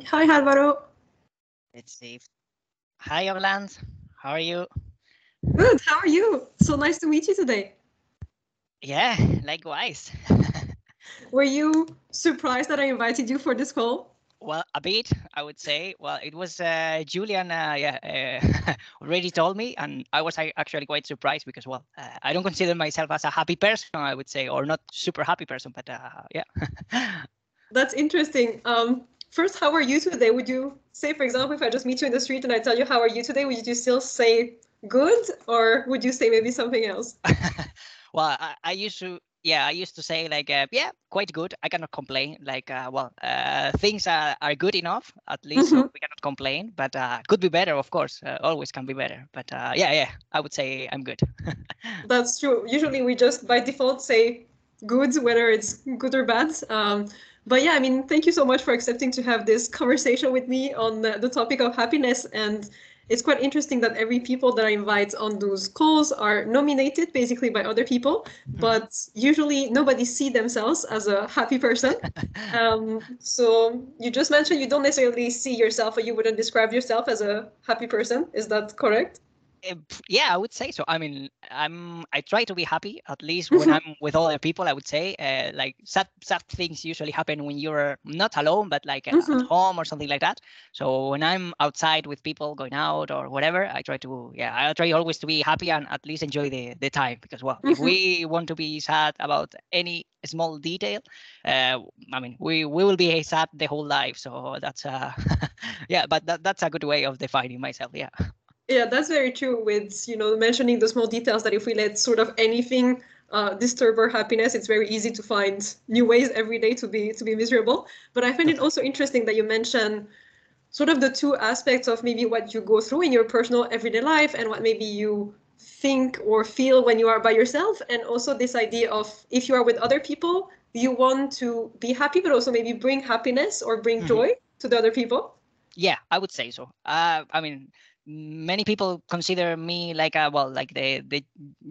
Hi, Alvaro. Let's see. Hi, Orland. How are you? Good. How are you? So nice to meet you today. Yeah, likewise. Were you surprised that I invited you for this call? Well, a bit, I would say. Well, it was uh, Julian, uh, yeah, uh, already told me, and I was actually quite surprised because, well, uh, I don't consider myself as a happy person, I would say, or not super happy person, but uh, yeah. That's interesting. Um, first, how are you today? Would you say, for example, if I just meet you in the street and I tell you how are you today, would you still say good, or would you say maybe something else? well, I, I used to yeah, I used to say like, uh, yeah, quite good. I cannot complain. Like, uh, well, uh, things are, are good enough at least, mm-hmm. so we cannot complain. But uh, could be better, of course. Uh, always can be better. But uh, yeah, yeah, I would say I'm good. That's true. Usually we just by default say good, whether it's good or bad. Um, but yeah, I mean, thank you so much for accepting to have this conversation with me on the, the topic of happiness and it's quite interesting that every people that I invite on those calls are nominated basically by other people, hmm. but usually nobody see themselves as a happy person. um, so you just mentioned you don't necessarily see yourself or you wouldn't describe yourself as a happy person. Is that correct? Eh, yeah i would say so. I mean i'm i try to be happy at least when i'm with other people i would say uh, like sad sad things usually happen when you're not alone but like uh, mm-hmm. at home or something like that. So when i'm outside with people going out or whatever i try to yeah i try always to be happy and at least enjoy the the time. Because well mm-hmm. if we want to be sad about any small detail uh, i mean we we will be sad the whole life. So that's uh yeah but that, that's a good way of defining myself yeah yeah, that's very true. With you know mentioning the small details that if we let sort of anything uh, disturb our happiness, it's very easy to find new ways every day to be to be miserable. But I find it also interesting that you mention sort of the two aspects of maybe what you go through in your personal everyday life and what maybe you think or feel when you are by yourself, and also this idea of if you are with other people, you want to be happy, but also maybe bring happiness or bring mm-hmm. joy to the other people. Yeah, I would say so. Uh, I mean many people consider me like a well like the the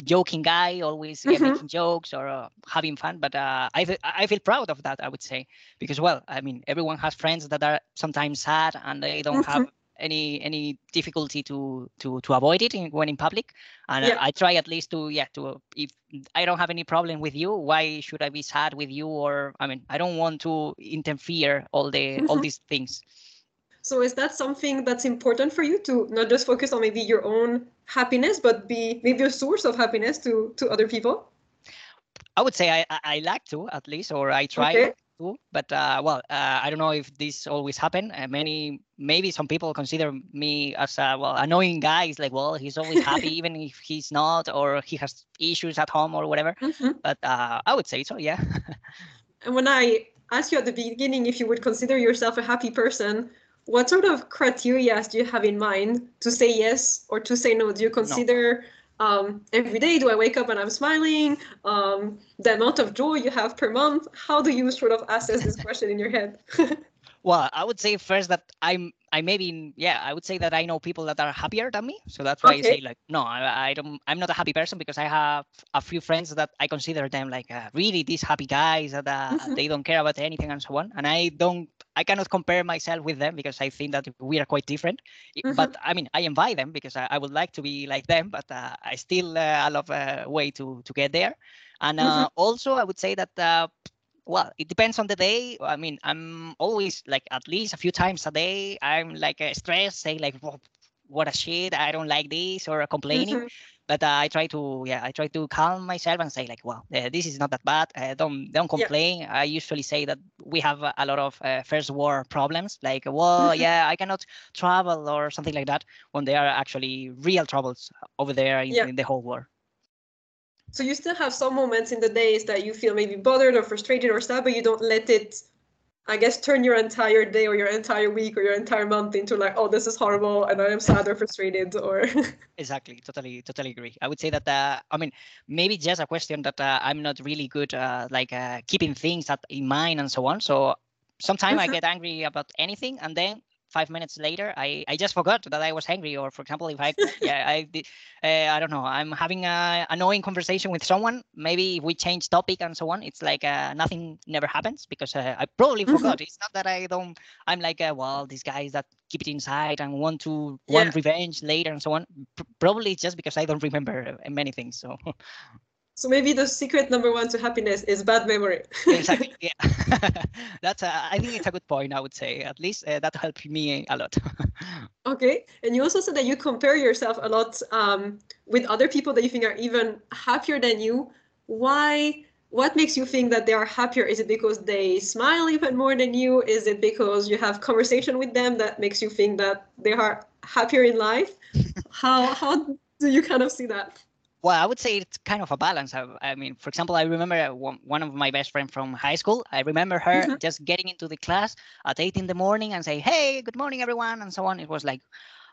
joking guy always mm-hmm. making jokes or uh, having fun but uh, I, I feel proud of that i would say because well i mean everyone has friends that are sometimes sad and they don't mm-hmm. have any any difficulty to to to avoid it in, when in public and yeah. I, I, try at least to yeah to if i don't have any problem with you why should i be sad with you or i mean i don't want to interfere all the mm-hmm. all these things so is that something that's important for you to not just focus on maybe your own happiness, but be maybe a source of happiness to to other people? I would say I, I like to at least, or I try okay. to. But uh, well, uh, I don't know if this always happen. Uh, many maybe some people consider me as a well annoying guy. It's like well he's always happy even if he's not, or he has issues at home or whatever. Mm-hmm. But uh, I would say so, yeah. and when I asked you at the beginning if you would consider yourself a happy person, what sort of criteria do you have in mind to say yes or to say no? Do you consider no. um, every day? Do I wake up and I'm smiling? Um, the amount of joy you have per month? How do you sort of assess this question in your head? well, I would say first that I'm I maybe yeah I would say that I know people that are happier than me, so that's why okay. I say like no I, I don't I'm not a happy person because I have a few friends that I consider them like uh, really these happy guys that uh, mm-hmm. they don't care about anything and so on, and I don't I cannot compare myself with them because I think that we are quite different. Mm-hmm. But I mean I invite them because I, I would like to be like them, but uh, I still uh, a lot of uh, way to to get there, and uh, mm-hmm. also I would say that well it depends on the day i mean i'm always like at least a few times a day i'm like uh, stressed saying like what a shit i don't like this or complaining mm-hmm. But uh, i try to yeah i try to calm myself and say like well uh, this is not that bad uh, don't don't complain yeah. i usually say that we have a, a lot of uh, first world problems like well mm-hmm. yeah i cannot travel or something like that when there are actually real troubles over there in, yeah. in the whole world so you still have some moments in the days that you feel maybe bothered or frustrated or sad, but you don't let it, I guess, turn your entire day or your entire week or your entire month into like, oh, this is horrible and I am sad or frustrated or. exactly, totally, totally agree. I would say that, uh, I mean, maybe just a question that uh, I'm not really good, uh, like uh, keeping things at, in mind and so on. So sometimes I mm-hmm. get angry about anything and then five minutes later, I, I just forgot that I was angry. Or for example, if I yeah I did, uh, I don't know, I'm having a annoying conversation with someone. Maybe if we change topic and so on. It's like uh, nothing never happens because uh, I probably mm-hmm. forgot. It's not that I don't. I'm like, uh, well, these guys that keep it inside and want to yeah. want revenge later and so on. P- probably just because I don't remember many things. So. So maybe the secret number one to happiness is bad memory. exactly. Yeah, that's. A, I think it's a good point. I would say at least uh, that helped me a lot. okay, and you also said that you compare yourself a lot um, with other people that you think are even happier than you. Why? What makes you think that they are happier? Is it because they smile even more than you? Is it because you have conversation with them that makes you think that they are happier in life? how how do you kind of see that? Well, I would say it's kind of a balance. I, I mean, for example, I remember one, of my best friends from high school. I remember her mm-hmm. just getting into the class at eight in the morning and say, "Hey, good morning, everyone," and so on. It was like,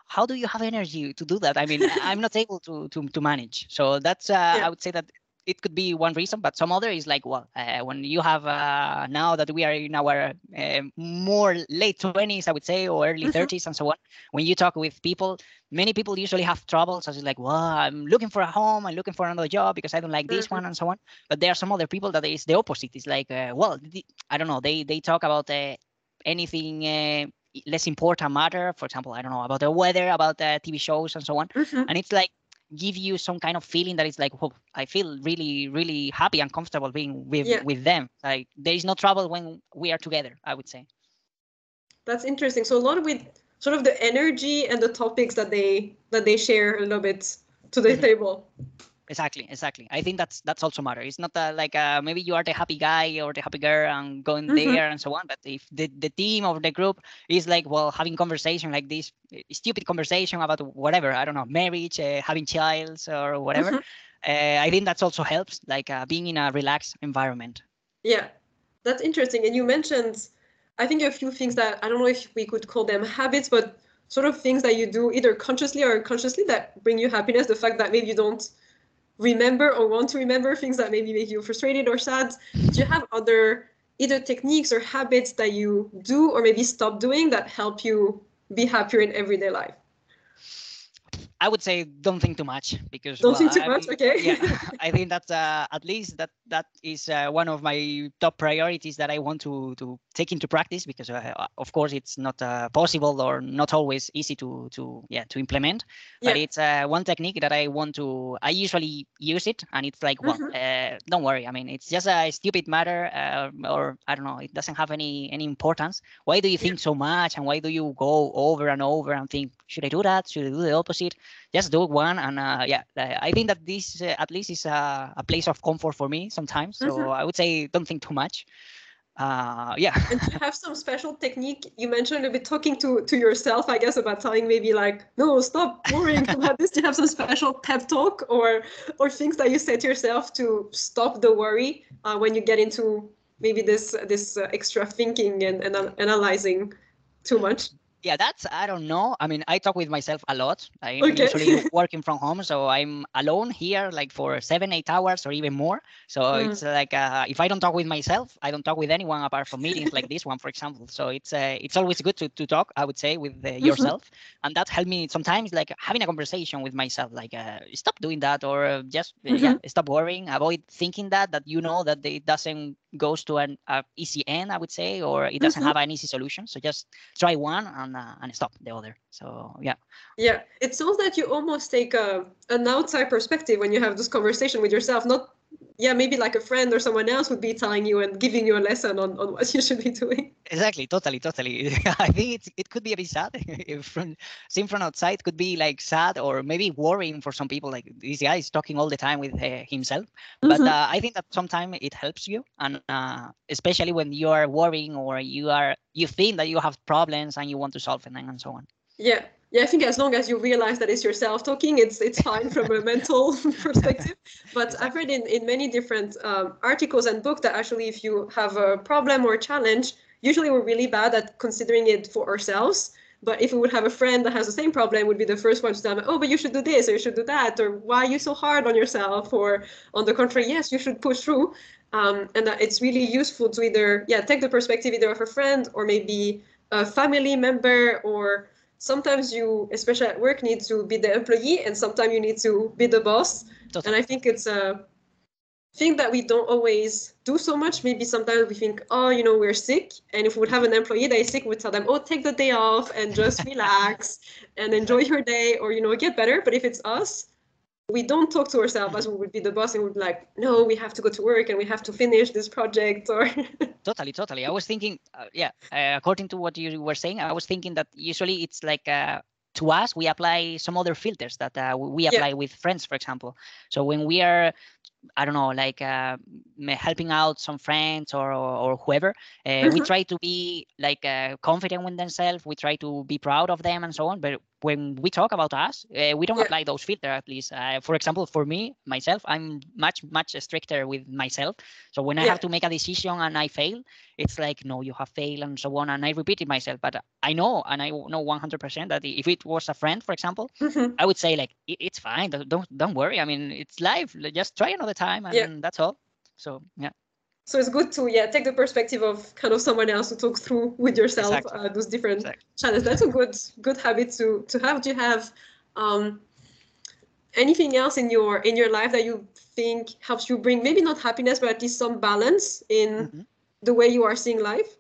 how do you have energy to do that? I mean, I'm not able to to to manage. So that's uh, yeah. I would say that it could be one reason, but some other is like, well, uh, when you have uh, now that we are in our uh, more late 20s, I would say, or early mm-hmm. 30s and so on, when you talk with people, many people usually have troubles. As like, well, I'm looking for a home, I'm looking for another job because I don't like this mm-hmm. one and so on. But there are some other people that is the opposite. It's like, uh, well, I don't know, they they talk about uh, anything uh, less important matter. For example, I don't know about the weather, about the TV shows and so on. Mm-hmm. And it's like give you some kind of feeling that is like oh, i feel really really happy and comfortable being with yeah. with them like there is no trouble when we are together i would say that's interesting so a lot with sort of the energy and the topics that they that they share a little bit to the mm-hmm. table exactly exactly. I think that's that's also matter. It's not that like uh, maybe you are the happy guy or the happy girl and going mm-hmm. there and so on but if the, the team or the group is like well having conversation like this eh, stupid conversation about whatever i don't know marriage uh, having childs or whatever mm-hmm. uh, i think that's also helps like uh, being in a relaxed environment. Yeah that's interesting. And you mentioned i think a few things that i don't know if we could call them habits but sort of things that you do either consciously or unconsciously that bring you happiness. The fact that maybe you don't remember or want to remember things that maybe make you frustrated or sad do you have other either techniques or habits that you do or maybe stop doing that help you be happier in everyday life I would say don't think too much because don't well, think too I, much. Okay. yeah, I think that uh, at least that that is uh, one of my top priorities that I want to to take into practice because uh, of course it's not uh, possible or not always easy to to yeah to implement. Yeah. But it's uh, one technique that I want to. I usually use it, and it's like well, mm-hmm. Uh, don't worry. I mean, it's just a stupid matter, or I don't know. It doesn't have any any importance. Why do you think yeah. so much, and why do you go over and over and think should I do that? Should I do the opposite? Just do one and uh, yeah i think that this uh, at least is a, a, place of comfort for me sometimes so mm-hmm. i would say don't think too much. Uh, yeah. And you have some special technique? You mentioned a bit talking to to yourself i guess about telling maybe like no stop worrying about this. Do you have some special pep talk or or things that you say to yourself to stop the worry uh, when you get into maybe this this uh, extra thinking and, and analyzing too much yeah that's i don't know i mean i talk with myself a lot i'm okay. usually working from home so i'm alone here like for seven eight hours or even more so mm. it's like uh, if i don't talk with myself i don't talk with anyone apart from meetings like this one for example so it's uh, it's always good to, to talk i would say with uh, mm-hmm. yourself and that helped me sometimes like having a conversation with myself like uh, stop doing that or uh, just uh, mm-hmm. yeah stop worrying avoid thinking that that you know that it doesn't goes to an easy end i would say or it doesn't mm-hmm. have an easy solution so just try one and uh, and stop the other. So yeah. Yeah it sounds that you almost take a, an outside perspective when you have this conversation with yourself not yeah maybe like a friend or someone else would be telling you and giving you a lesson on, on what you should be doing. Exactly totally totally. I think it's, it could be a bit sad. If from seen from outside could be like sad or maybe worrying for some people like this guy is talking all the time with uh, himself. Mm-hmm. but uh, i think that sometimes it helps you and uh, especially when you are worrying or you are you think that you have problems and you want to solve them and so on. Yeah yeah, I think as long as you realize that it's yourself talking, it's it's fine from a mental perspective. But I've read in, in many different um, articles and books that actually, if you have a problem or a challenge, usually we're really bad at considering it for ourselves. But if we would have a friend that has the same problem, would be the first one to tell me, "Oh, but you should do this, or you should do that, or why are you so hard on yourself?" Or on the contrary, yes, you should push through. Um, and that it's really useful to either yeah take the perspective either of a friend or maybe a family member or sometimes you especially at work need to be the employee and sometimes you need to be the boss. Totally. and i think it's a thing that we don't always do so much. Maybe sometimes we think oh you know we're sick. And if we would have an employee that is sick we would tell them oh take the day off and just relax and enjoy your day or you know get better. But if it's us we don't talk to ourselves as we would be the boss and we'd be like no we have to go to work and we have to finish this project or totally totally i was thinking uh, yeah uh, according to what you were saying i was thinking that usually it's like uh, to us we apply some other filters that uh, we apply yeah. with friends for example so when we are I don't know, like uh, helping out some friends or or, or whoever. Uh, mm-hmm. We try to be like uh, confident with themselves. We try to be proud of them and so on. But when we talk about us, uh, we don't yeah. apply those filters. At least, uh, for example, for me myself, I'm much much stricter with myself. So when I have to make a decision and I fail, it's like no, you have failed and so on, and I repeat it myself. But I know and I know 100% that if it was a friend, for example, mm-hmm. I would say like it's fine. Don't don't worry. I mean, it's life. Just try another time, and yeah. that's all. So yeah so it's good to yeah take the perspective of kind of someone else to talk through with yourself exactly. uh, those different exactly. challenges that's a good good habit to to have do you have um, anything else in your in your life that you think helps you bring maybe not happiness but at least some balance in mm-hmm. the way you are seeing life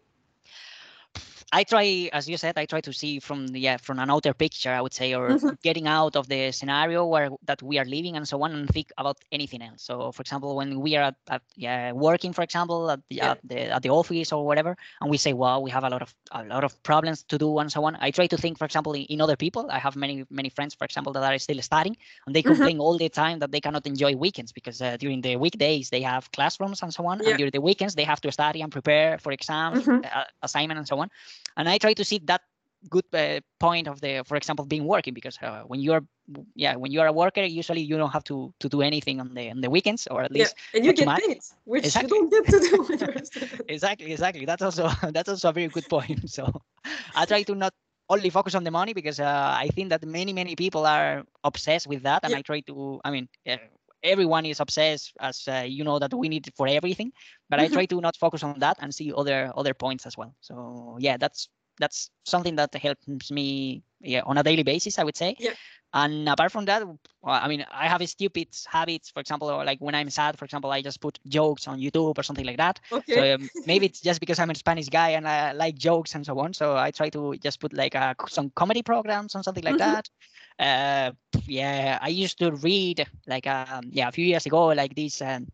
I try, as you said, I try to see from the, yeah from an outer picture, I would say, or mm-hmm. getting out of the scenario where that we are living and so on, and think about anything else. So, for example, when we are at, at yeah working, for example, at the, yeah. at the at the office or whatever, and we say, well, we have a lot of a lot of problems to do and so on. I try to think, for example, in, in other people. I have many many friends, for example, that are still studying, and they mm-hmm. complain mm-hmm. all the time that they cannot enjoy weekends because uh, during the weekdays they have classrooms and so on, yeah. and during the weekends they have to study and prepare for exams, mm-hmm. uh, assignment, and so on and i try to see that good uh, point of the for example being working because uh, when you're yeah when you're a worker usually you don't have to to do anything on the on the weekends or at least yeah, and you get paid which exactly. you don't get to do exactly exactly that's also that's also a very good point so i try to not only focus on the money because uh, i think that many many people are obsessed with that and yeah. i try to i mean everyone is obsessed as uh, you know that we need it for everything but mm-hmm. i try to not focus on that and see other other points as well so yeah that's that's something that helps me yeah on a daily basis i would say yeah. and apart from that i mean i have stupid habits for example like when i'm sad for example i just put jokes on youtube or something like that okay. so um, maybe it's just because i'm a spanish guy and i like jokes and so on so i try to just put like uh, some comedy programs or something like mm-hmm. that uh, yeah, I used to read like um, yeah a few years ago like these um,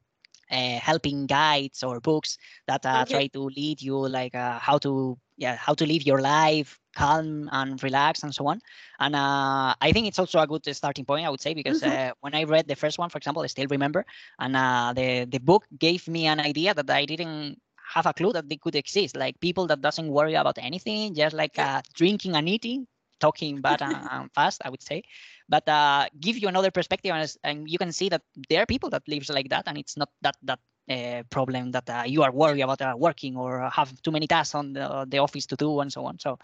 uh, helping guides or books that uh, okay. try to lead you like uh, how to yeah how to live your life calm and relax and so on and uh, i think it's also a good starting point i would say because mm-hmm. uh, when i read the first one for example i still remember and uh, the the book gave me an idea that i didn't have a clue that they could exist like people that doesn't worry about anything just like uh, drinking and eating talking bad and, fast, I would say. But uh, give you another perspective, and, and you can see that there are people that lives like that, and it's not that that uh, problem that uh, you are worried about uh, working or have too many tasks on the, the office to do and so on. So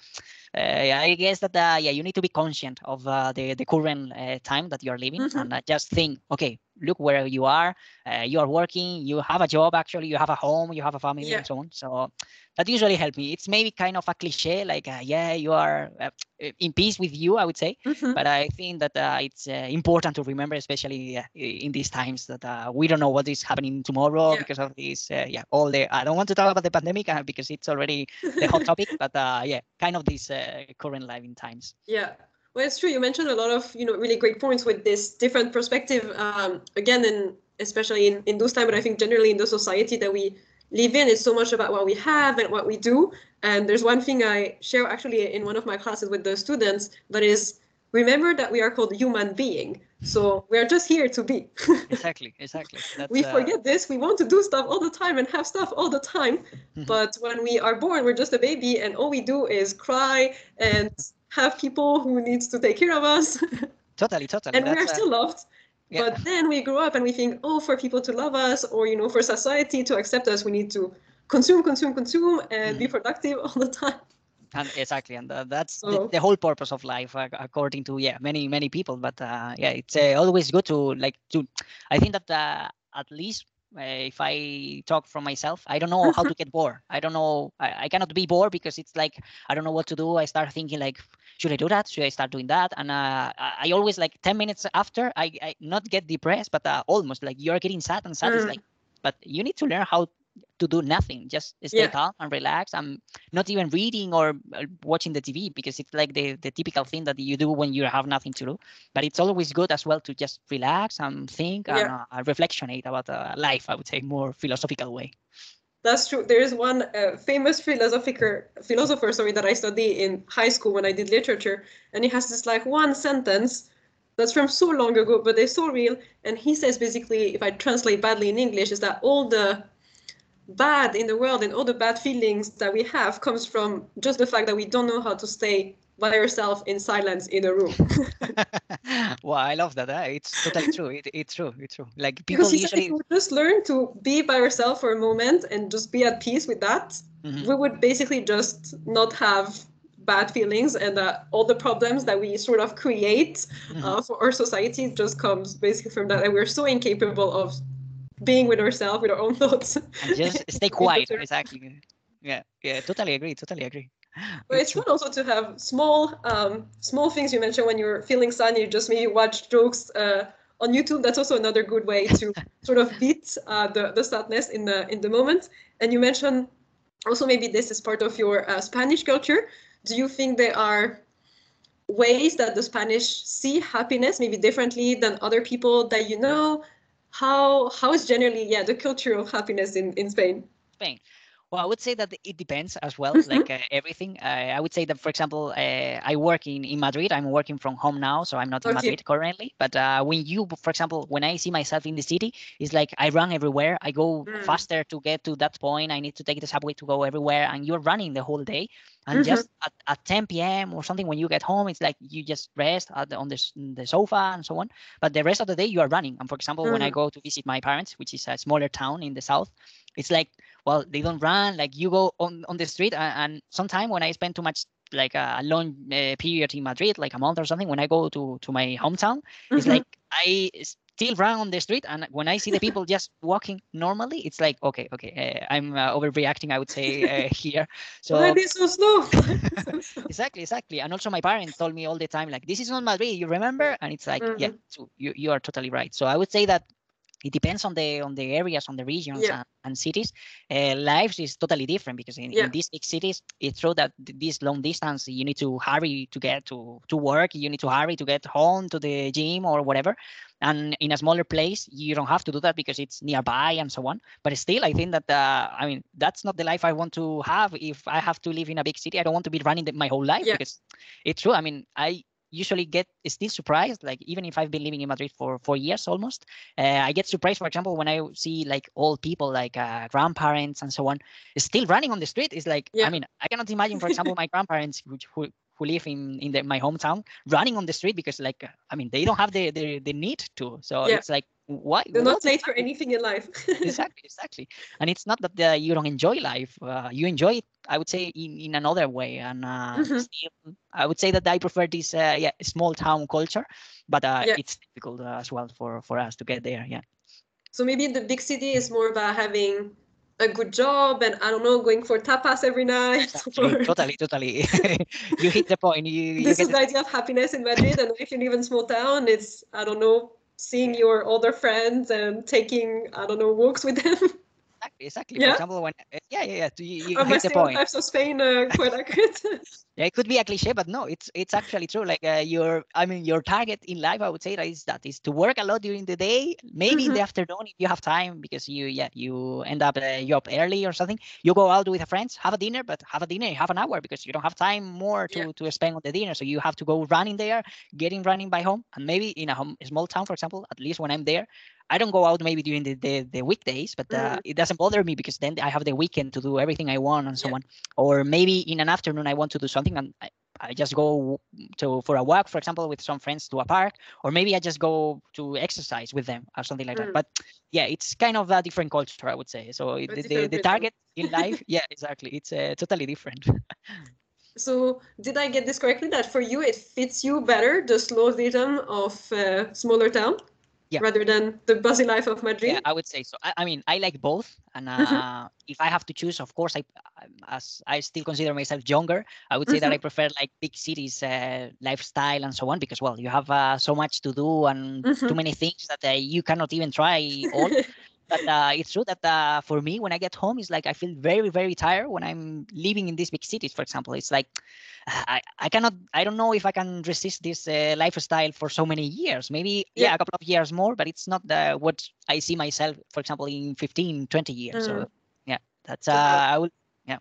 uh, I guess that uh, yeah, you need to be conscient of uh, the the current time that you are living mm-hmm. and just think, okay, look where you are. Uh, you are working. You have a job. Actually, you have a home. You have a family yeah. and so on. So that usually help me. It's maybe kind of a cliche, like uh, yeah, you are uh, in peace with you. I would say, mm-hmm. but I think that it's important to remember, especially in these times, that we don't know what is happening tomorrow yeah. because of this. yeah, all the I don't want to talk about the pandemic because it's already the hot topic, but yeah, kind of this current living times. Yeah. Well, it's true. You mentioned a lot of you know really great points with this different perspective. Um, again, and especially in in those times, but I think generally in the society that we live in, it's so much about what we have and what we do. And there's one thing I share actually in one of my classes with the students that is remember that we are called human being. So we are just here to be. exactly, exactly. That's, we uh... forget this. We want to do stuff all the time and have stuff all the time. Mm-hmm. but when we are born, we're just a baby, and all we do is cry and have people who needs to take care of us. Totally, totally. and That's, we are still loved. Yeah. But then we grow up and we think, oh, for people to love us, or you know, for society to accept us, we need to consume, consume, consume, and mm. be productive all the time and exactly and uh, that's so, the, the, whole purpose of life uh, according to yeah many many people but uh, yeah it's uh, always good to like to i think that uh, at least if I talk from myself, I don't know how to get bored. I don't know. I, I cannot be bored because it's like I don't know what to do. I start thinking like, should I do that? Should I start doing that? And uh, I always like 10 minutes after I, I not get depressed, but uh, almost like you're getting sad and sad. Mm. Is like, but you need to learn how to do nothing just stay yeah. calm and relax i'm not even reading or uh, watching the tv because it's like the, the typical thing that you do when you have nothing to do but it's always good as well to just relax and think yeah. and uh, reflectionate about uh, life i would say more philosophical way that's true there is one uh, famous philosopher philosopher sorry that i studied in high school when i did literature and he has this like one sentence that's from so long ago but they're so real and he says basically if i translate badly in english is that all the bad in the world and all the bad feelings that we have comes from just the fact that we don't know how to stay by yourself in silence in a room. well, I love that. Eh? It's totally true. It, it's true. It's true. Like people because usually if we just learn to be by yourself for a moment and just be at peace with that, mm-hmm. we would basically just not have bad feelings and uh, all the problems that we sort of create mm-hmm. uh, for our society just comes basically from that and we're so incapable of being with ourselves, with our own thoughts. And just stay quiet. exactly. Yeah, yeah, totally agree. Totally agree. But it's fun also to have small, um, small things you mentioned when you're feeling sad. You just maybe watch jokes uh, on YouTube. That's also another good way to sort of beat uh, the the sadness in the in the moment. And you mentioned also maybe this is part of your uh, Spanish culture. Do you think there are ways that the Spanish see happiness maybe differently than other people that you know? How how is generally yeah the culture of happiness in in Spain? Spain. Well, I would say that it depends as well, mm-hmm. like uh, everything. Uh, I would say that, for example, uh, I work in, in Madrid. I'm working from home now, so I'm not in. Madrid currently. But uh, when you, for example, when I see myself in the city, it's like I run everywhere. I go mm. faster to get to that point. I need to take the subway to go everywhere, and you're running the whole day. And mm-hmm. just at, at 10 p.m. or something, when you get home, it's like you just rest the, on the, the sofa and so on. But the rest of the day, you are running. And for example, mm. when I mm. go to visit my parents, which is a smaller town in the south, it's like well they don't run like you go on on the street and, and sometimes when i spend too much like a long uh, period in madrid like a month or something when i go to to my hometown mm-hmm. it's like i still run on the street and when i see the people just walking normally it's like okay okay uh, i'm uh, overreacting i would say uh, here. So why be so slow? Exactly exactly. And also my parents told me all the time like this is not madrid you remember? And it's like mm-hmm. yeah so you, you are totally right. So i would say that it depends on the on the areas on the regions yeah. and, and, cities uh, lives is totally different because in, yeah. in, these big cities it's true that this long distance you need to hurry to get to to work you need to hurry to get home to the gym or whatever and in a smaller place you don't have to do that because it's nearby and so on but still i think that uh, i mean that's not the life i want to have if i have to live in a big city i don't want to be running the, my whole life yeah. because it's true i mean i usually get still surprised like even if i've been living in madrid for four years almost uh, i get surprised for example when i see like old people like uh, grandparents and so on still running on the street. It's like yeah. i mean i cannot imagine for example my grandparents who, who, who live in in the, my hometown running on the street because like i mean they don't have the the, the need to. So yeah. it's like why they're not late for anything in life. Exactly exactly. And it's not that the, you don't enjoy life uh, you enjoy it i would say in, in another way and uh, mm-hmm. still, i would say that i prefer this uh, yeah small town culture but uh, yeah. it's difficult uh, as well for for us to get there yeah so maybe the big city is more about having a good job and I don't know, going for tapas every night. Exactly. Totally, totally. you hit the point. You, this you is the idea of happiness in Madrid. And if you live in small town, it's I don't know, seeing your older friends and taking I don't know walks with them. Exactly. Exactly. Yeah? For example, when yeah, yeah, yeah. You, you hit the point. Of Spain uh, quite accurate. yeah, it could be a cliche, but no, it's it's actually true. Like uh, your, I mean, your target in life, I would say that is that is to work a lot during the day, maybe mm-hmm. in the mm-hmm. afternoon if you have time, because you yeah you end up uh, you up early or something. You go out with a friends, have a dinner, but have a dinner half an hour because you don't have time more to yeah. to spend on the dinner. So you have to go running there, getting running by home, and maybe in a, home, a small town, for example, at least when I'm there, I don't go out maybe during the, the, the weekdays, but uh, mm. it doesn't bother me because then I have the weekend to do everything I want and so yeah. on. Or maybe in an afternoon I want to do something and I, I just go to for a walk, for example, with some friends to a park, or maybe I just go to exercise with them or something like mm. that. But yeah, it's kind of a different culture, I would say. So the, the, the, target in life, yeah, exactly, it's uh, totally different. so did I get this correctly? That for you it fits you better the slow rhythm of uh, smaller town? Yeah. rather than the busy life of Madrid? Yeah, I would say so. I, I mean, I like both, and uh, mm-hmm. if I have to choose, of course, I as I still consider myself younger, I would say mm-hmm. that I prefer like big cities uh, lifestyle and so on because well, you have uh, so much to do and mm-hmm. too many things that uh, you cannot even try all. but uh, it's true that uh, for me, when I get home, it's like I feel very, very tired when I'm living in these big cities. For example, it's like I, I cannot, I don't know if I can resist this uh, lifestyle for so many years. Maybe yeah. yeah. a couple of years more, but it's not the, what I see myself, for example, in 15, 20 years. Mm. So yeah, that's uh, I will. Yeah.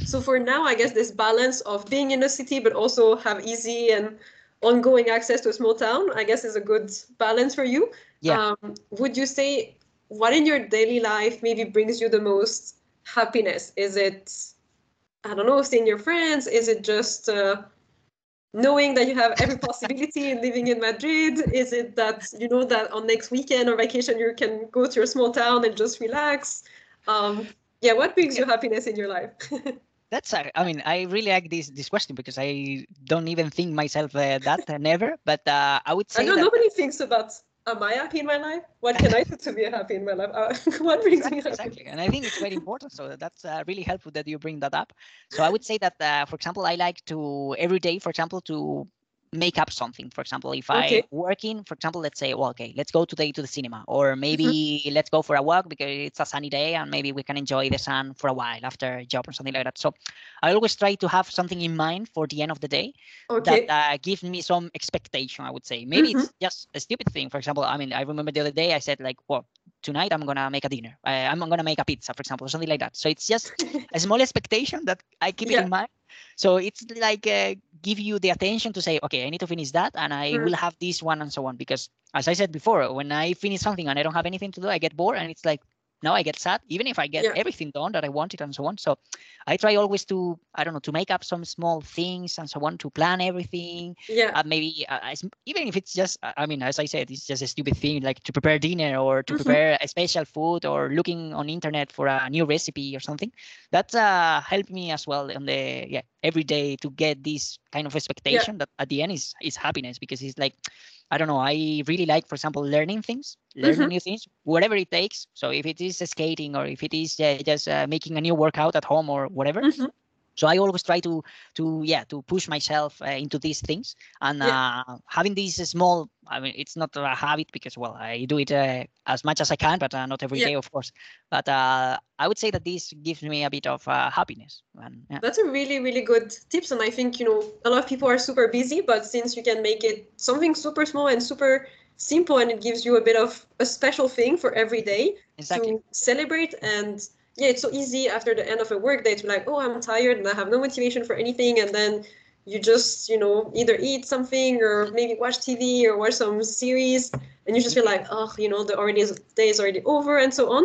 So for now, I guess this balance of being in a city but also have easy and ongoing access to a small town, I guess, is a good balance for you. Yeah. Um, would you say what in your daily life maybe brings you the most happiness? Is it, I don't know, seeing your friends? Is it just uh, knowing that you have every possibility in living in Madrid? Is it that you know that on next weekend or vacation you can go to your small town and just relax? Um, yeah, what brings you happiness in your life? That's I mean I really like this this question because I don't even think myself uh, that uh, never. But uh, I would say I know nobody thinks about am I happy in my life? What can I do to be happy in my life? Uh, what brings exactly, me happy? Exactly, and I think it's very important. So that's uh, really helpful that you bring that up. So I would say that, uh, for example, I like to every day, for example, to make up something. For example, if okay. I working, for example, let's say, well, okay, let's go today to the cinema, or maybe mm-hmm. let's go for a walk because it's a sunny day and maybe we can enjoy the sun for a while after a job or something like that. So I always try to have something in mind for the end of the day okay. that uh, gives me some expectation. I would say maybe mm-hmm. it's just a stupid thing. For example, I mean, I remember the other day I said like, well, tonight I'm gonna make a dinner. I, I'm gonna make a pizza, for example, or something like that. So it's just a small expectation that I keep yeah. it in mind so it's like uh, give you the attention to say, okay, I need to finish that, and I mm. will have this one and so on. Because as I said before, when I finish something and I don't have anything to do, I get bored, and it's like, now I get sad, even if I get yeah. everything done that I wanted and so on. So I try always to, I don't know, to make up some small things and so on, to plan everything. Yeah. Uh, maybe uh, even if it's just, I mean, as I said, it's just a stupid thing like to prepare dinner or to mm-hmm. prepare a special food or looking on internet for a new recipe or something. That uh, helped me as well on the yeah every day to get this kind of expectation yeah. that at the end is is happiness because it's like I don't know. I really like, for example, learning things, learning mm-hmm. new things, whatever it takes. So if it is skating or if it is uh, just uh, making a new workout at home or whatever, mm-hmm so i always try to to yeah to push myself uh, into these things and yeah. uh, having these small i mean it's not a habit because well i do it uh, as much as i can but uh, not every yeah. day, of course but uh, i would say that this gives me a bit of uh, happiness and, yeah. that's a really really good tips and i think you know a lot of people are super busy but since you can make it something super small and super simple and it gives you a bit of a special thing for every day exactly. to celebrate and yeah, it's so easy after the end of a workday to be like, oh, I'm tired and I have no motivation for anything, and then you just, you know, either eat something or maybe watch TV or watch some series, and you just feel like, oh, you know, the already day is already over and so on.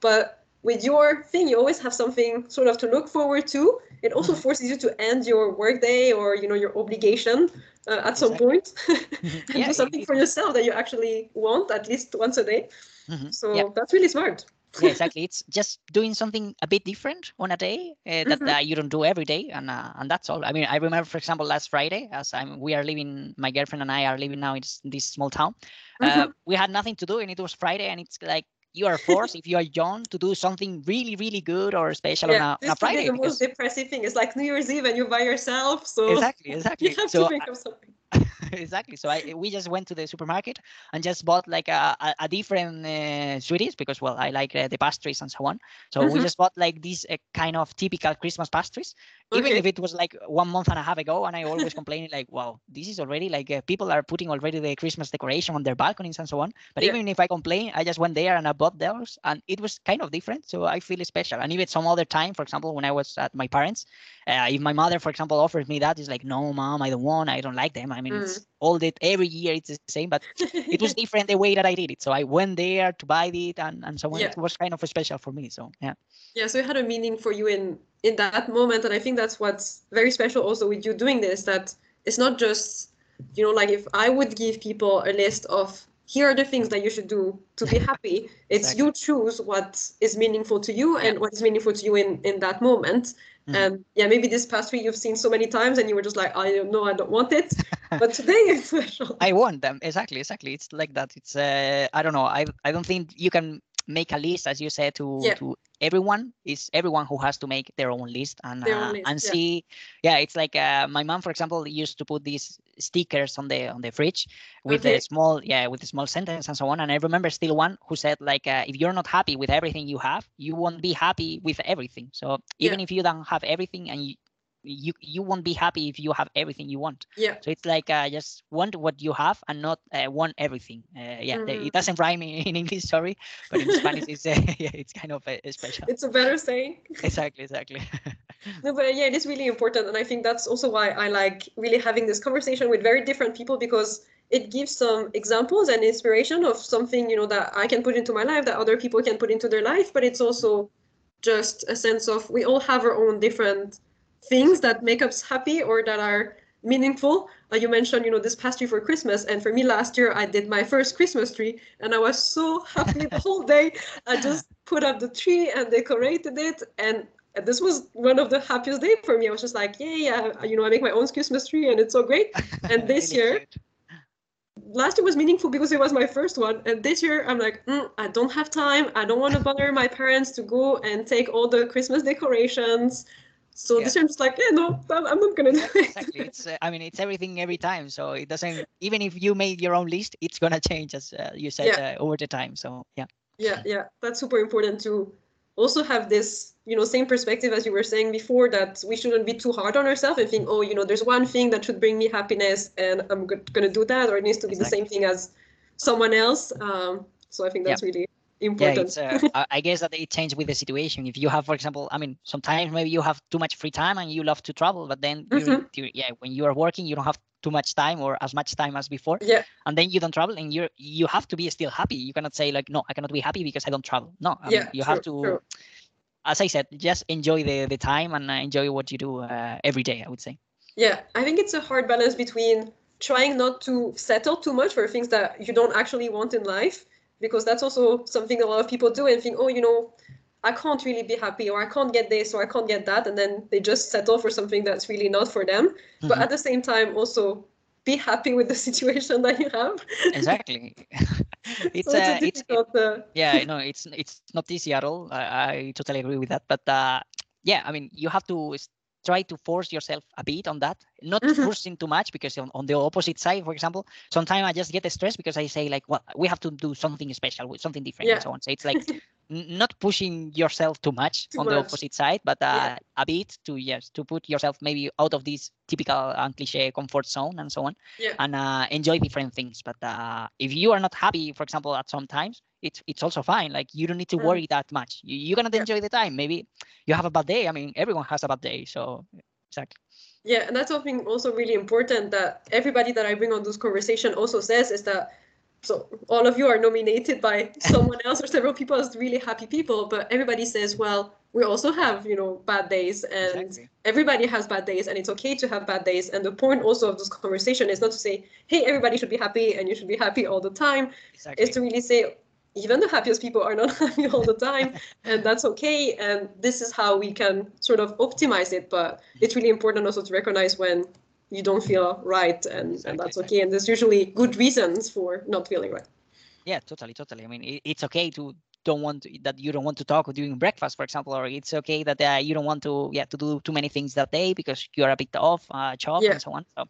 But with your thing, you always have something sort of to look forward to. It also mm-hmm. forces you to end your workday or you know your obligation uh, at some point and yeah, do something for yourself that you actually want at least once a day. Mm-hmm. So yeah. that's really smart yeah, exactly. It's just doing something a bit different on a day uh, that mm-hmm. uh, you don't do every day, and uh, and that's all. I mean, I remember, for example, last Friday, as I'm, we are living, my girlfriend and I are living now in this small town. Uh, mm-hmm. we had nothing to do, and it was Friday, and it's like you are forced if you are young to do something really really good or special yeah, on a, on a Friday. the most depressive thing. It's like New Year's Eve and you're by yourself, so exactly, exactly. you have so to think I, of something. exactly. So I we just went to the supermarket and just bought like a, a, a different uh, sweeties because well I like uh, the pastries and so on. So mm-hmm. we just bought like these uh, kind of typical Christmas pastries, okay. even if it was like one month and a half ago. And I always complaining like, wow, this is already like uh, people are putting already the Christmas decoration on their balconies and so on. But yeah. even if I complain, I just went there and I bought those, and it was kind of different. So I feel special. And even some other time, for example, when I was at my parents, uh, if my mother, for example, offers me that, it's like, no, mom, I don't want. I don't like them. I mean, mm. it's all that every year it's the same, but it was different the way that I did it. So I went there to buy it and, and so on. Yeah. It was kind of special for me. So yeah. Yeah. So it had a meaning for you in in that moment. And I think that's what's very special also with you doing this, that it's not just, you know, like if I would give people a list of here are the things that you should do to be happy. It's exactly. you choose what is meaningful to you and what is meaningful to you in in that moment. Mm. And yeah, maybe this past week you've seen so many times and you were just like, I don't know, I don't want it. but today it's special. I want them exactly, exactly. It's like that. It's uh, I don't know. I I don't think you can make a list as you said to Yeah. to everyone is everyone who has to make their own list and uh, own list, and yeah. see yeah it's like uh, my mom for example used to put these stickers on the on the fridge with Okay. a small yeah with a small sentence and so on and i remember still one who said like uh, if you're not happy with everything you have you won't be happy with everything so even if you don't have everything and you you you won't be happy if you have everything you want Yeah. so it's like uh, just want what you have and not uh, want everything. Uh, yeah, Mhm. it doesn't rhyme in, in English, sorry, but in Spanish it's uh, yeah, it's kind of uh, special. It's a better saying. exactly, exactly. No, but yeah, it is really important, and I think that's also why I like really having this conversation with very different people because it gives some examples and inspiration of something you know that I can put into my life that other people can put into their life. But it's also just a sense of we all have our own different things that make us happy or that are meaningful. Uh, you mentioned, you know, this past year for Christmas, and for me last year I did my first Christmas tree, and I was so happy the whole day. I just put up the tree and decorated it, and this was one of the happiest days for me. I was just like, yeah, yeah, you know, I make my own Christmas tree, and it's so great. And this year, cute. last year was meaningful because it was my first one and this year i'm like mm, i don't have time i don't want to bother my parents to go and take all the christmas decorations so this year i'm like yeah no i'm not gonna do it exactly. It's uh, I mean it's everything every time, so it doesn't even if you made your own list, it's gonna change as uh, you said Yeah. uh, over the time. So yeah, yeah yeah that's super important to also have this you know same perspective as you were saying before that we shouldn't be too hard on ourselves and think oh you know there's one thing that should bring me happiness and i'm go- gonna do that or it needs to be the same thing as someone else um, so i think Yeah. that's really yeah. Important It's uh, I- guess that it changes with the situation. If you have, for example, I mean, sometimes maybe you have too much free time and you love to travel, but then you Mhm. you- yeah, when you are working, you don't have too much time or as much time as before. yeah and then you don't travel and you're you have to be still happy you cannot say like no i cannot be happy because i don't travel no I mean, Yeah, you have to true, true. as i said just enjoy the the time and uh, enjoy what you do uh, every day i would say Yeah, I think it's a hard balance between trying not to settle too much for things that you don't actually want in life, because that's also something a lot of people do and think, oh, you know, I can't really be happy, or I can't get this, or I can't get that, and then they just settle for something that's really not for them. But Mhm. at the same time, also be happy with the situation that you have. exactly it's so it's uh, it's difficult. uh, yeah no it's it's not easy at all i, I totally agree with that but uh yeah i mean you have to try to force yourself a bit on that not Mhm. forcing too much because on, on the opposite side for example sometimes i just get stressed because i say like well we have to do something special with something different Yeah. and so on so it's like not pushing yourself too much Too on the opposite side but uh, Yeah. a bit to yes to put yourself maybe out of this typical and cliche comfort zone and so on Yeah. and uh, enjoy different things but uh, if you are not happy for example at some times it's it's also fine like you don't need to Mm. worry that much you, you cannot Yeah. enjoy the time maybe you have a bad day i mean everyone has a bad day so exactly Yeah, and that's something also really important that everybody that I bring on this conversation also says is that so all of you are nominated by someone else or several people as really happy people, but everybody says, well, we also have, you know, bad days and Exactly. everybody has bad days and it's okay to have bad days. And the point also of this conversation is not to say, hey, everybody should be happy and you should be happy all the time. exactly Is to really say, even the happiest people are not happy all the time and that's okay and this is how we can sort of optimize it but mm-hmm. it's really important also to recognize when you don't feel right and, and Exactly, that's exactly. okay and there's usually good reasons for not feeling right. Yeah totally totally. I mean it's okay to don't want to, that you don't want to talk during breakfast for example or it's okay that uh, you don't want to yeah to do too many things that day because you're a bit off uh, job Yeah. and so on so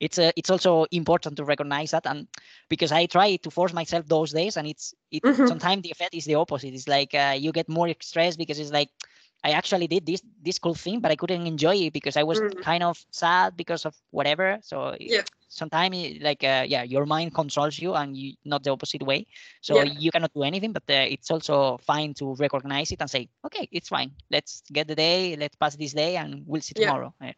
it's uh, it's also important to recognize that and because i try to force myself those days and it's it Mhm. sometimes the effect is the opposite it's like uh, you get more stressed because it's like I actually did this this cool thing, but I couldn't enjoy it because I was Mm. kind of sad because of whatever. So Yeah. Sometimes like uh, yeah, your mind controls you and you not the opposite way. So Yeah. you cannot do anything, but uh, it's also fine to recognize it and say, okay, it's fine. Let's get the day, let's pass this day, and we'll see tomorrow. Yeah,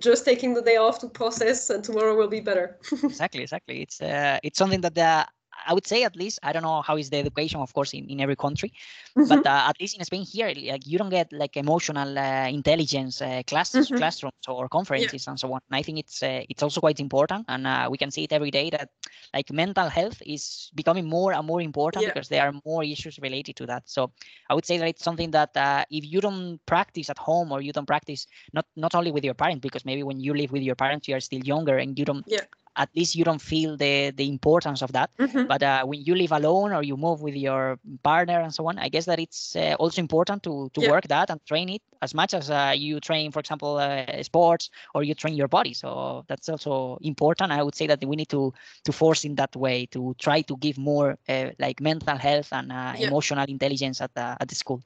just taking the day off to process and tomorrow will be better exactly, exactly. It's uh, it's something that uh, I would say at least I don't know how is the education, of course, in, in every country, mm-hmm. but uh, at least in Spain here, like you don't get like emotional uh, intelligence uh, classes, mm-hmm. classrooms or conferences yeah. and so on. And I think it's uh, it's also quite important, and uh, we can see it every day that like mental health is becoming more and more important yeah. because there are more issues related to that. So I would say that it's something that uh, if you don't practice at home or you don't practice not not only with your parents, because maybe when you live with your parents you are still younger and you don't yeah at least you don't feel the the importance of that mm-hmm. but uh, when you live alone or you move with your partner and so on i guess that it's uh, also important to to yeah. work that and train it as much as uh, you train for example uh, sports or you train your body so that's also important i would say that we need to to force in that way to try to give more uh, like mental health and uh, yeah. emotional intelligence at the, at the school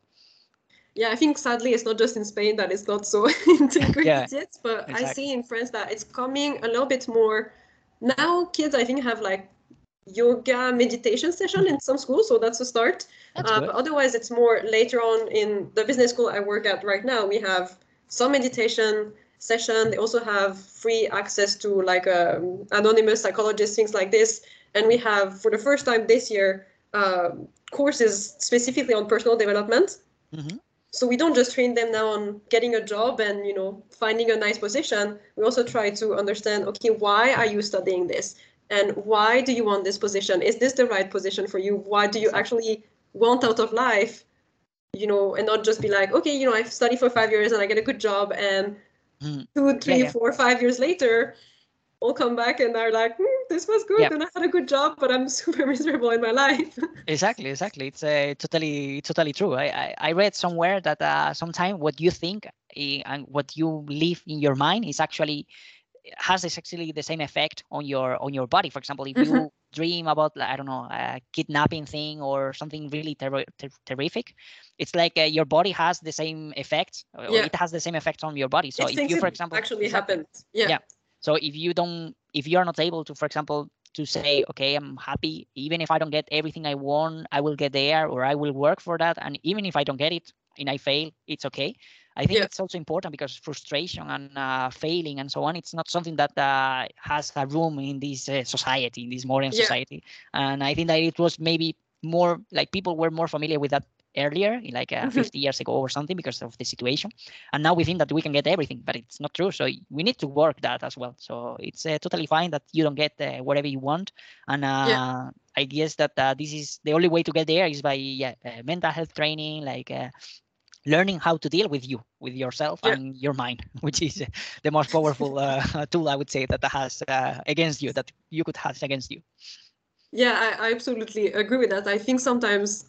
yeah, I think sadly it's not just in Spain that it's not so integrated yeah, yet, but exactly. I see in France that it's coming a little bit more now kids i think have like yoga meditation session in some schools so that's a start. That's uh, but otherwise it's more later on in the business school i work at right now we have some meditation session. They also have free access to like a um, anonymous psychologist things like this. And we have for the first time this year uh, courses specifically on personal development. Mm-hmm so we don't just train them now on getting a job and you know finding a nice position we also try to understand okay why are you studying this and why do you want this position is this the right position for you why do you actually want out of life you know and not just be like okay you know i've studied for five years and i get a good job and mm. two three yeah, yeah. four five years later all come back and are like, mm, this was good yep. and I had a good job, but I'm super miserable in my life. exactly, exactly. It's uh, totally, totally true. I, I, I read somewhere that uh, sometimes what you think eh, and what you live in your mind is actually has actually the same effect on your on your body. For example, if mm-hmm. you dream about I don't know a kidnapping thing or something really ter- ter- terrific, it's like uh, your body has the same effect. Yeah. It has the same effect on your body. So it if you, for example, actually happened, yeah. yeah so if you don't, if you are not able to, for example, to say, okay, I'm happy, even if I don't get everything I want, I will get there or I will work for that. And even if I don't get it and I fail, it's okay. I think yeah. it's also important because frustration and uh, failing and so on, it's not something that uh, has a room in this uh, society, in this modern yeah. society. And I think that it was maybe more like people were more familiar with that earlier, like uh, mm-hmm. 50 years ago or something, because of the situation. And now we think that we can get everything, but it's not true. So we need to work that as well. So it's uh, totally fine that you don't get uh, whatever you want. And uh, yeah. I guess that uh, this is the only way to get there is by yeah, uh, mental health training, like learning how to deal with you, with yourself yeah. and your mind, which is the most powerful tool I would say that has against you, that you could have against you. Yeah, I, I absolutely agree with that. I think sometimes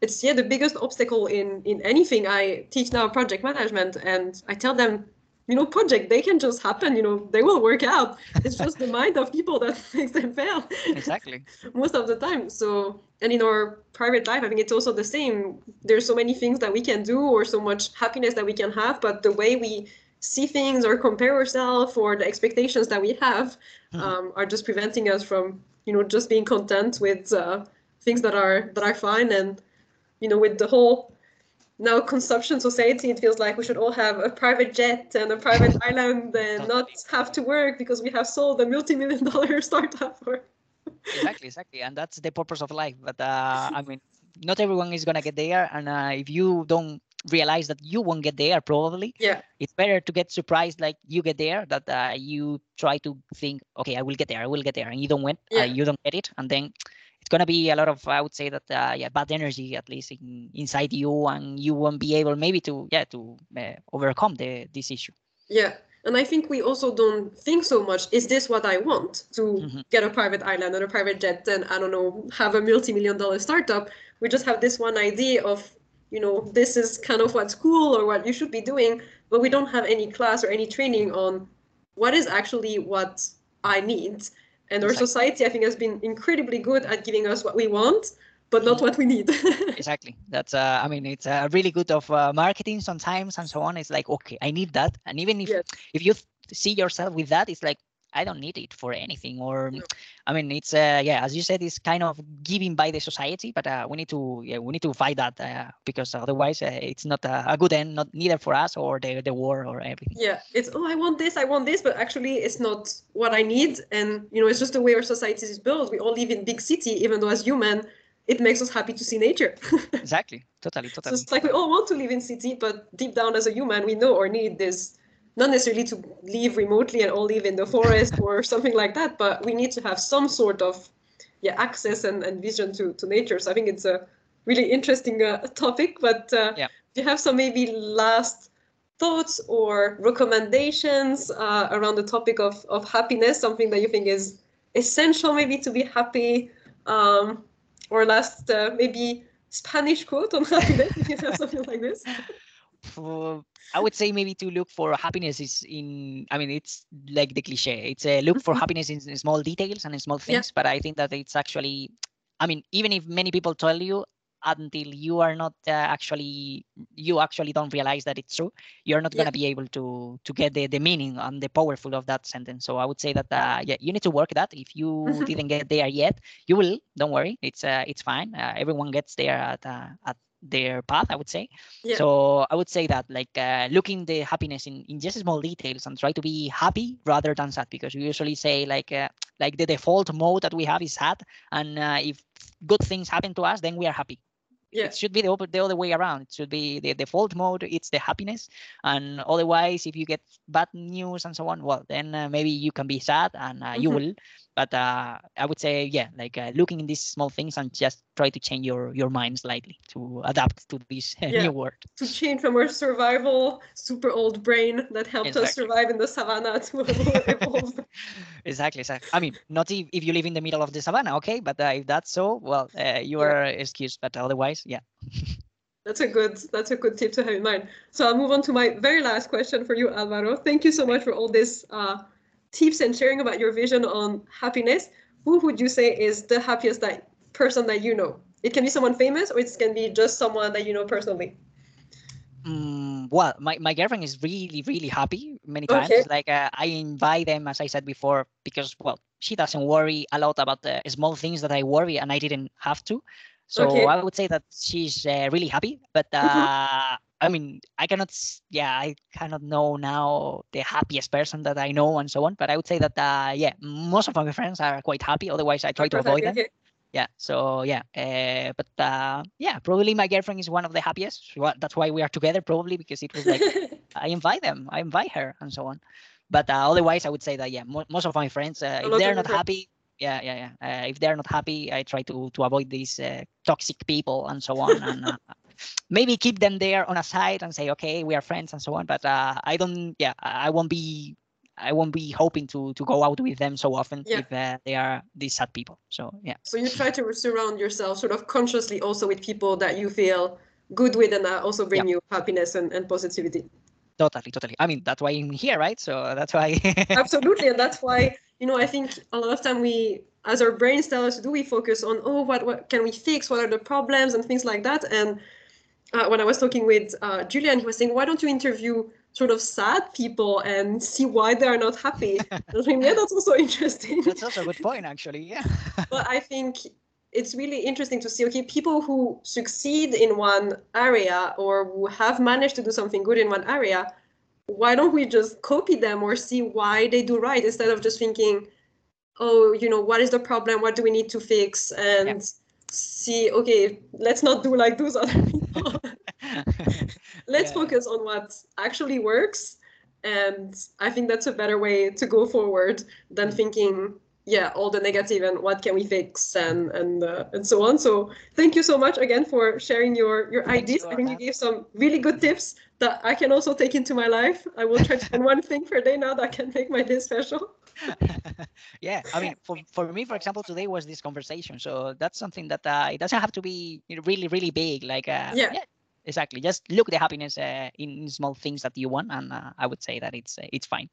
it's yeah the biggest obstacle in in anything. I teach now project management and i tell them you know project they can just happen you know they will work out. It's just the mind of people that makes them fail exactly. most of the time. So and in our private life i think it's also the same. There's so many things that we can do or so much happiness that we can have but the way we see things or compare ourselves or the expectations that we have mm-hmm. um, are just preventing us from you know just being content with uh, things that are that are fine and you know, with the whole now consumption society, it feels like we should all have a private jet and a private island and not have to work because we have sold a multi-million dollar startup. Or... exactly, exactly, and that's the purpose of life. But uh, I mean, not everyone is gonna get there, and uh, if you don't realize that you won't get there probably yeah it's better to get surprised like you get there that uh, you try to think okay i will get there i will get there and you don't win uh, yeah. you don't get it and then it's going to be a lot of i would say that uh, yeah bad energy at least in, inside you and you won't be able maybe to yeah to uh, overcome the this issue. Yeah and i think we also don't think so much is this what i want? To mm-hmm. get a private island or a private jet and i don't know have a multi-million dollar startup. We just have this one idea of you know this is kind of what's cool or what you should be doing but we don't have any class or any training on what is actually what i need and our exactly. society, I think, has been incredibly good at giving us what we want, but not what we need. exactly. That's, uh, I mean, it's uh, really good of uh, marketing sometimes and so on. It's like, okay, I need that. And even if, yes. if you see yourself with that, it's like, I don't need it for anything. Or, no. I mean, it's uh, yeah, as you said, it's kind of given by the society, but uh, we need to yeah, we need to fight that uh, because otherwise uh, it's not a, a, good end, not neither for us or the the war or everything. Yeah, it's oh, I want this, I want this, but actually it's not what I need, and you know, it's just the way our society is built. We all live in big city, even though as human, it makes us happy to see nature. exactly, totally, totally. So it's like we all want to live in city, but deep down as a human, we know our need is not necessarily to live remotely and all live in the forest or something like that, but we need to have some sort of yeah access and, and vision to, to nature. So I think it's a really interesting uh, topic. But uh, yeah. do you have some maybe last thoughts or recommendations uh, around the topic of, of happiness, something that you think is essential maybe to be happy? Um, or last uh, maybe Spanish quote on happiness, if you have something like this? I would say maybe to look for happiness is in. I mean, it's like the cliche. It's a look for mm-hmm. happiness in, in, small details and in small things. Yeah. But I think that it's actually. I mean, even if many people tell you until you are not uh, actually you actually don't realize that it's true you're not yeah. going to be able to to get the, the meaning and the powerful of that sentence so i would say that uh, yeah you need to work that if you mm-hmm. didn't get there yet you will don't worry it's uh, it's fine uh, everyone gets there at uh, at their path i would say yeah. so i would say that like uh, looking the happiness in, in just small details and try to be happy rather than sad because we usually say like uh, like the default mode that we have is sad and uh, if good things happen to us then we are happy yeah. it should be the, the other way around. It should be the default mode. It's the happiness, and otherwise, if you get bad news and so on, well, then uh, maybe you can be sad, and uh, mm-hmm. you will. But uh, I would say, yeah, like uh, looking in these small things and just try to change your your mind slightly to adapt to this yeah. new world. To change from our survival super old brain that helped exactly. us survive in the savannah to evolve. exactly, exactly. I mean, not if, if you live in the middle of the savannah, okay, but uh, if that's so, well, uh, you are yeah. excused. But otherwise, yeah. That's a good that's a good tip to have in mind. So I'll move on to my very last question for you, Alvaro. Thank you so much for all this uh, tips and sharing about your vision on happiness. Who would you say is the happiest that person that you know? It can be someone famous or it can be just someone that you know personally. Mm, well, my, my girlfriend is really, really happy many times. Okay. Like uh, I invite them, as I said before, because, well, she doesn't worry a lot about the small things that I worry and I didn't have to. So okay. I would say that she's uh, really happy. But mm-hmm. uh, I mean, I cannot, yeah, I cannot know now the happiest person that I know and so on. But I would say that, uh, yeah, most of my friends are quite happy. Otherwise, I try to avoid them. Yeah. So yeah, uh, but uh, yeah, probably my girlfriend is one of the happiest. That's why we are together, probably because it was like I invite them, I invite her, and so on. But uh, otherwise, I would say that yeah, mo- most of my friends, uh, if they're not happy, yeah, yeah, yeah. Uh, if they're not happy, I try to to avoid these uh, toxic people and so on, and uh, maybe keep them there on a side and say, okay, we are friends and so on. But uh, I don't, yeah, I won't be, I won't be hoping to to go out with them so often yeah. if uh, they are these sad people. So yeah. So you try to surround yourself sort of consciously also with people that you feel good with and that also bring yeah. you happiness and, and positivity. Totally, totally. I mean, that's why I'm here, right? So that's why. Absolutely, and that's why you know I think a lot of time we as our brains tell us to do we focus on oh what what can we fix what are the problems and things like that and uh, when I was talking with uh, Julian, he was saying, why don't you interview sort of sad people and see why they are not happy? I was like, yeah, that's also interesting. That's also a good point, actually. Yeah. but I think it's really interesting to see, okay, people who succeed in one area or who have managed to do something good in one area, why don't we just copy them or see why they do right instead of just thinking, oh, you know, what is the problem? What do we need to fix? And yeah. see, okay, let's not do like those other people let's yeah. focus on what actually works and i think that's a better way to go forward than mm. thinking yeah all the negative and what can we fix and and uh, and so on. So thank you so much again for sharing your your ideas. I think you gave some really good tips that i can also take into my life. I will try to find one thing per day now that can make my day special. Yeah i mean for, for me for example today was this conversation. So that's something that uh, it doesn't have to be really really big. Like uh, yeah. yeah exactly. Just look the happiness uh, in small things that you want, and uh, I would say that it's uh, it's fine.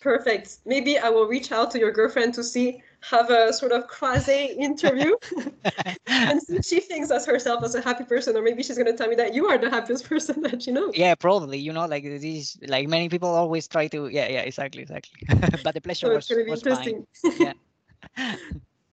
Perfect. Maybe I will reach out to your girlfriend to see have a sort of croisé interview and see if she thinks as herself as a happy person, or maybe she's gonna tell me that you are the happiest person that you know. Yeah, probably. You know, like these, like many people always try to. Yeah, yeah, exactly, exactly. but the pleasure so was, it's gonna be was interesting. fine. Yeah.